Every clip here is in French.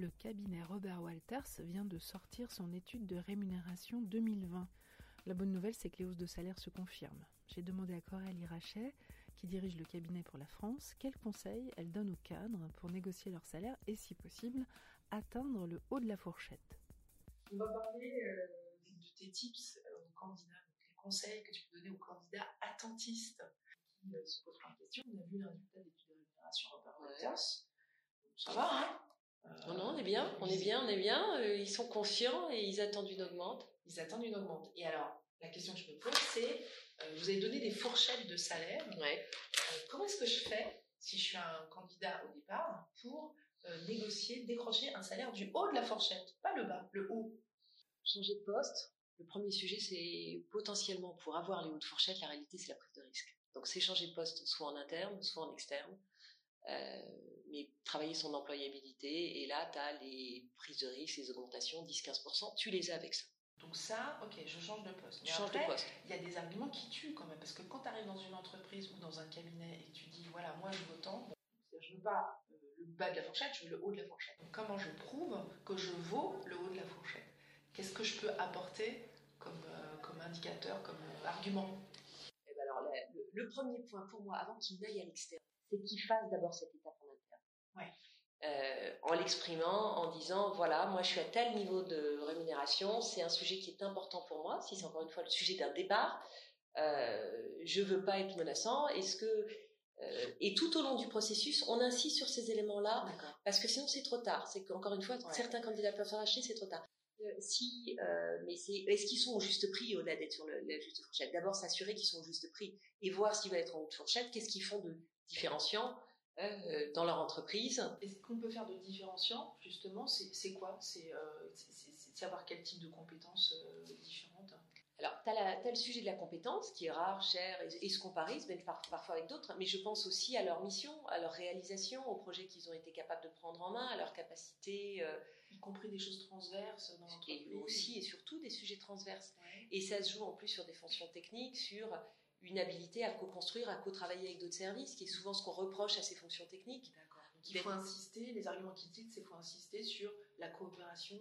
Le cabinet Robert Walters vient de sortir son étude de rémunération 2020. La bonne nouvelle, c'est que les hausses de salaire se confirment. J'ai demandé à Coralie Rachet, qui dirige le cabinet pour la France, quels conseils elle donne aux cadres pour négocier leur salaire et, si possible, atteindre le haut de la fourchette. On va parler euh, de tes tips euh, aux candidats, les conseils que tu peux donner aux candidats attentistes qui euh, se posent plein de questions. On a vu le résultat d'études de rémunération Robert Walters. Ça va, hein? Non, non, on est bien, on est bien, on est bien. ils sont conscients et ils attendent une augmente. Ils attendent une augmente. Et alors, la question que je me pose, c'est, vous avez donné des fourchettes de salaire. Ouais. comment est-ce que je fais, si je suis un candidat au départ, pour négocier, décrocher un salaire du haut de la fourchette, pas le bas, le haut? Changer de poste. Le premier sujet, c'est potentiellement pour avoir les hautes fourchettes, la réalité, c'est la prise de risque. Donc, c'est changer de poste soit en interne, soit en externe. Euh, mais travailler son employabilité, et là, tu as les prises de risque, les augmentations, 10-15%, tu les as avec ça. Donc ça, ok, je change de poste. Mais change de poste. Il y a des arguments qui tuent quand même, parce que quand tu arrives dans une entreprise ou dans un cabinet et tu dis, voilà, moi je veux tant, je veux pas euh, le bas de la fourchette, je veux le haut de la fourchette. comment je prouve que je vaux le haut de la fourchette? Qu'est-ce que je peux apporter comme, euh, comme indicateur, comme argument? Eh ben alors, le, premier point pour moi, avant qu'il n'aille à l'extérieur, c'est qu'il fasse d'abord cette étape en interne. Ouais. Euh, en l'exprimant, en disant voilà, moi je suis à tel niveau de rémunération, c'est un sujet qui est important pour moi. Si c'est encore une fois le sujet d'un départ, euh, je veux pas être menaçant. Est-ce que euh, et tout au long du processus, on insiste sur ces éléments-là parce que sinon c'est trop tard. C'est qu'encore une fois, certains candidats peuvent s'arracher, c'est trop tard. Euh, si, mais c'est, est-ce qu'ils sont au juste prix au-delà d'être sur le, la juste fourchette? D'abord s'assurer qu'ils sont au juste prix et voir s'ils vont être en haute fourchette. Qu'est-ce qu'ils font de différenciant euh, dans leur entreprise Et ce qu'on peut faire de différenciant, justement, c'est, quoi? C'est, savoir quel type de compétences différentes alors, tu as, le sujet de la compétence qui est rare, cher et, se comparise, même parfois avec d'autres, mais je pense aussi à leur mission, à leur réalisation, aux projets qu'ils ont été capables de prendre en main, à leur capacité. y compris des choses transverses dans l'entreprise. Et aussi et surtout des sujets transverses. Et ça se joue en plus sur des fonctions techniques, sur une habilité à co-construire, à co-travailler avec d'autres services, qui est souvent ce qu'on reproche à ces fonctions techniques. D'accord. il faut insister, les arguments qu'ils disent, c'est qu'il faut insister sur la coopération.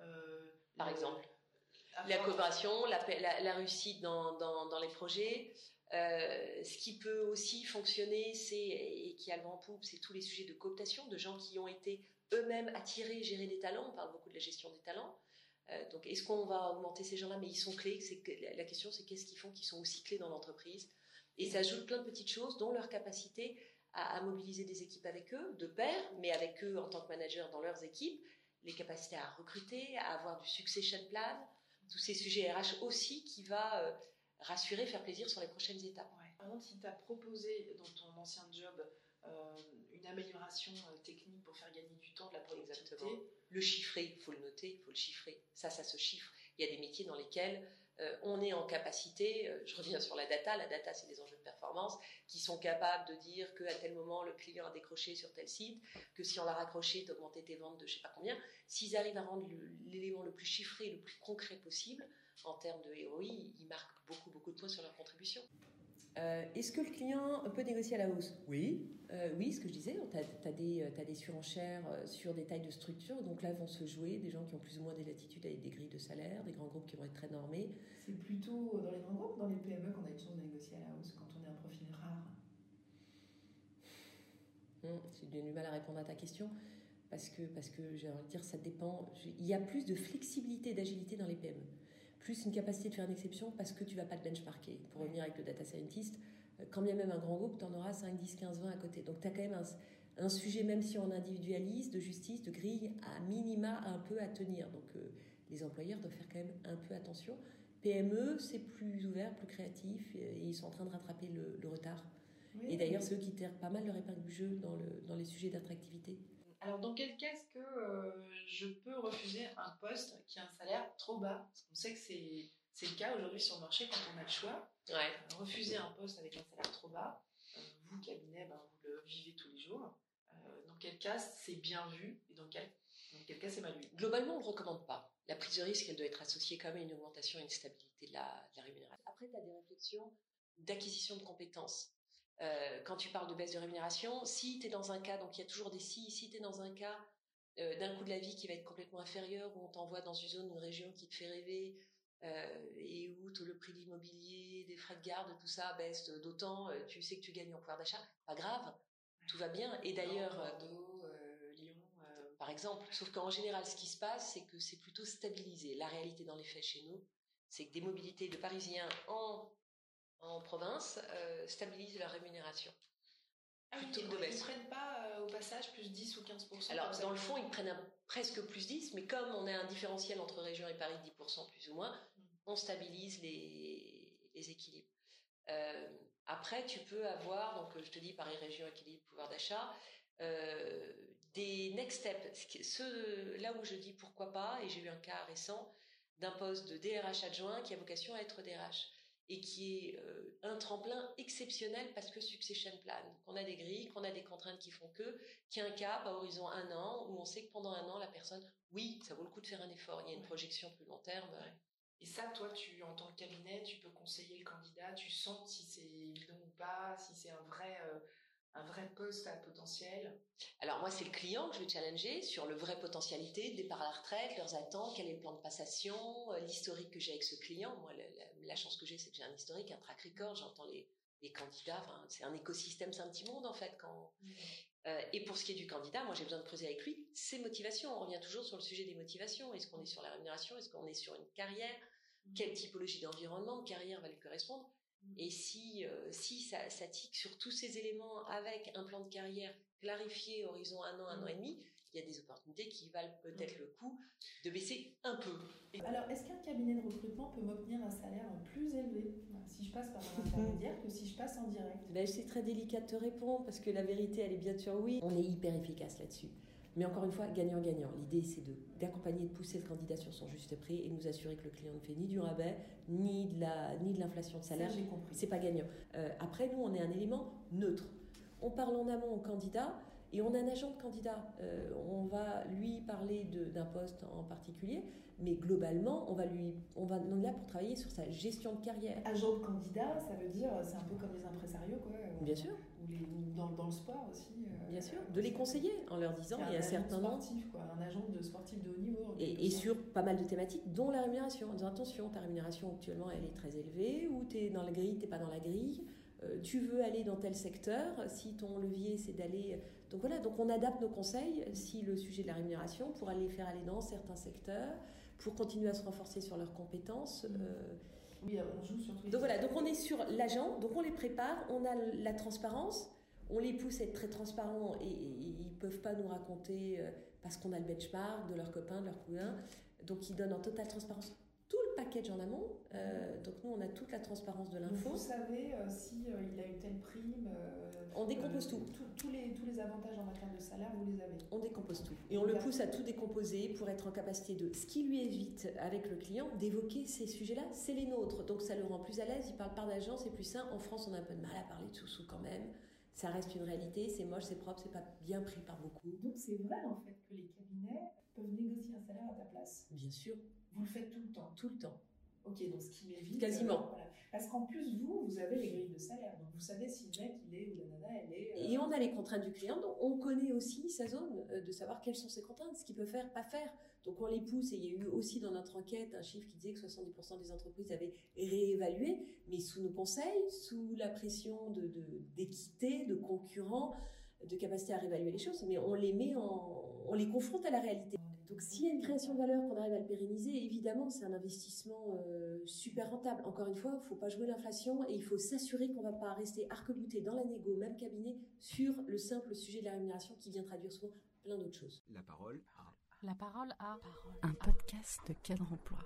Euh, Par exemple la coopération, la, la, réussite dans, dans, les projets. Euh, ce qui peut aussi fonctionner, c'est et qui a le vent en poupe, c'est tous les sujets de cooptation, de gens qui ont été eux-mêmes attirés, gérer des talents. On parle beaucoup de la gestion des talents. Euh, donc, est-ce qu'on va augmenter ces gens-là? Mais ils sont clés. La question, c'est qu'est-ce qu'ils font qui sont aussi clés dans l'entreprise? Et ça ajoute plein de petites choses, dont leur capacité à, mobiliser des équipes avec eux, de pair, mais avec eux en tant que manager dans leurs équipes, les capacités à recruter, à avoir du succession plan, tous ces sujets RH aussi qui va euh, rassurer, faire plaisir sur les prochaines étapes. Par exemple, si tu as proposé dans ton ancien job euh, amélioration euh, technique pour faire gagner du temps, de la productivité. Le chiffrer, il faut le noter, il faut le chiffrer. Ça, ça se chiffre. Il y a des métiers dans lesquels on est en capacité, je reviens sur la data, la data c'est des enjeux de performance, qui sont capables de dire qu'à tel moment le client a décroché sur tel site, que si on l'a raccroché, d'augmenter tes ventes de je sais pas combien. S'ils arrivent à rendre l'élément le, plus chiffré, le plus concret possible, en termes de ROI, ils marquent beaucoup, beaucoup de points sur leur contribution. Euh, est-ce que le client peut négocier à la hausse? Oui. Euh, oui, ce que je disais, tu as, des, as des surenchères euh, sur des tailles de structure. Donc là, vont se jouer des gens qui ont plus ou moins des latitudes avec des grilles de salaire, des grands groupes qui vont être très normés. C'est plutôt dans les grands groupes, dans les PME, qu'on a une chance de négocier à la hausse quand on est un profil rare? Hum, J'ai du mal à répondre à ta question parce que, parce que j'ai envie de dire, ça dépend. Il y a plus de flexibilité, d'agilité dans les PME. Plus une capacité de faire une exception parce que tu vas pas te benchmarker. Pour revenir avec le data scientist, euh, quand bien même un grand groupe, tu en auras 5, 10, 15, 20 à côté. Donc tu as quand même un, sujet, même si on individualise, de justice, de grille, à minima un peu à tenir. Donc euh, les employeurs doivent faire quand même un peu attention. PME, c'est plus ouvert, plus créatif, et ils sont en train de rattraper le, retard. et d'ailleurs, c'est eux qui tirent pas mal leur épingle du jeu dans, le, dans les sujets d'attractivité. Alors, dans quel cas est-ce que euh, je peux refuser un poste qui a un salaire trop bas? Parce qu'on sait que c'est, c'est le cas aujourd'hui sur le marché quand on a le choix. Ouais. Euh, refuser un poste avec un salaire trop bas, euh, vous, cabinet, ben, vous le vivez tous les jours. dans quel cas c'est bien vu et dans quel, dans quel cas c'est mal vu? Globalement, on ne le recommande pas. La prise de risque, elle doit être associée quand même à une augmentation et une stabilité de la, de la rémunération. Après, tu as des réflexions d'acquisition de compétences. Euh, quand tu parles de baisse de rémunération, si tu es dans un cas, donc il y a toujours des si, si tu es dans un cas, d'un coût de la vie qui va être complètement inférieur, où on t'envoie dans une zone, une région qui te fait rêver, et où le prix de l'immobilier, des frais de garde, tout ça baisse d'autant, tu sais que tu gagnes en pouvoir d'achat, pas grave, tout va bien. Et d'ailleurs, Lyon, par exemple, sauf qu'en général, ce qui se passe, c'est que c'est plutôt stabilisé. La réalité dans les faits chez nous, c'est que des mobilités de Parisiens en, en province stabilisent leur rémunération. Ah plutôt Ils ne prennent pas au passage plus 10 ou 15% Alors, dans le fond, ils prennent presque plus 10, mais comme on a un différentiel entre région et Paris de 10% plus ou moins, mmh. on stabilise les, les équilibres. Euh, après, tu peux avoir, donc je te dis Paris Région équilibre pouvoir d'achat, euh, des next steps. Ce, là où je dis pourquoi pas, et j'ai eu un cas récent d'un poste de DRH adjoint qui a vocation à être DRH et qui est euh, un tremplin exceptionnel parce que succession plan, qu'on a des grilles, qu'on a des contraintes qui font que, qu'il y a un cap à horizon un an où on sait que pendant un an la personne, oui, ça vaut le coup de faire un effort, il y a une projection plus long terme. Et ça, toi, tu, en tant que cabinet, tu peux conseiller le candidat, tu sens si c'est évident ou pas, si c'est un vrai, euh, un vrai poste à potentiel. Alors moi, c'est le client que je vais challenger sur le vrai potentialité, départ à la retraite, leurs attentes, quel est le plan de passation, euh, l'historique que j'ai avec ce client. Moi, la, chance que j'ai, c'est que j'ai un historique, un track record, j'entends les, les candidats. Enfin, c'est un écosystème, c'est un petit monde en fait. Quand mmh. euh, et pour ce qui est du candidat, moi j'ai besoin de creuser avec lui ses motivations. On revient toujours sur le sujet des motivations. Est-ce qu'on est sur la rémunération? Est-ce qu'on est sur une carrière? Mmh. Quelle typologie d'environnement, de carrière va lui correspondre? Et si, euh, si ça, ça tique sur tous ces éléments avec un plan de carrière clarifié horizon un an, un an et demi, il y a des opportunités qui valent peut-être le coup de baisser un peu. Alors, est-ce qu'un cabinet de recrutement peut m'obtenir un salaire plus élevé? Si je passe par un intermédiaire que si je passe en direct ben, C'est très délicat de te répondre parce que la vérité, elle est bien sûr oui. On est hyper efficace là-dessus. Mais encore une fois, gagnant-gagnant. L'idée, c'est d'accompagner, de, pousser le candidat sur son juste prix et nous assurer que le client ne fait ni du rabais, ni de la, ni de l'inflation de salaire. j'ai compris. C'est pas gagnant. Euh, après, nous, on est un élément neutre. On parle en amont au candidat et on a un agent de candidat. Euh, on va lui parler d'un poste en particulier, mais globalement, on va lui, on va on est là pour travailler sur sa gestion de carrière. Agent de candidat, ça veut dire, c'est un peu comme les impresarios, quoi. Bien sûr. Ou, les, dans, dans, le sport aussi. Euh, Bien sûr. De les conseiller en leur disant, il y a nombre. Quoi, un agent de sportif de haut niveau. Et, et, sur pas mal de thématiques, dont la rémunération. En disant attention, ta rémunération actuellement, elle est très élevée, ou tu es dans la grille, tu n'es pas dans la grille. Euh, tu veux aller dans tel secteur, si ton levier c'est d'aller donc voilà, donc on adapte nos conseils si le sujet de la rémunération pour aller faire aller dans certains secteurs, pour continuer à se renforcer sur leurs compétences. Mmh. Euh. Oui, on joue sur Donc voilà, donc on est sur l'agent, donc on les prépare, on a la transparence, on les pousse à être très transparents et, ils ils peuvent pas nous raconter euh, parce qu'on a le benchmark de leurs copains, de leurs cousins. Donc ils donnent en totale transparence package en amont. Euh, donc nous, on a toute la transparence de l'info. Vous savez euh, si euh, il a eu telle prime. on décompose tout. Tous les, tous les avantages en matière de salaire, vous les avez. On décompose tout. Et on le pousse à tout décomposer pour être en capacité de, ce qui lui évite avec le client, d'évoquer ces sujets-là, c'est les nôtres. Donc ça le rend plus à l'aise. Il parle pas d'agent, c'est plus sain. En France, on a un peu de mal à parler de sous-sous quand même. Ça reste une réalité, c'est moche, c'est propre, c'est pas bien pris par beaucoup. Donc c'est vrai en fait que les cabinets peuvent négocier un salaire à ta place? Bien sûr. Vous le faites tout le temps? Tout le temps. Ok, donc ce qui m'évite. Quasiment. Euh, Parce qu'en plus, vous, vous avez les grilles de salaire. Donc vous savez si le mec, il est ou la nana, elle est. Euh, Et on a les contraintes du client. Donc on connaît aussi sa zone, euh, de savoir quelles sont ses contraintes, ce qu'il peut faire, pas faire. Donc on les pousse. Et il y a eu aussi dans notre enquête un chiffre qui disait que 70% des entreprises avaient réévalué, mais sous nos conseils, sous la pression de, d'équité, de concurrents, de capacité à réévaluer les choses. Mais on les met en. On les confronte à la réalité. Donc s'il y a une création de valeur, qu'on arrive à le pérenniser, évidemment, c'est un investissement euh, super rentable. Encore une fois, il ne faut pas jouer l'inflation et il faut s'assurer qu'on ne va pas rester arc-bouté dans la négo, même cabinet, sur le simple sujet de la rémunération qui vient traduire souvent plein d'autres choses. La parole à... La parole à... Un podcast de cadre emploi.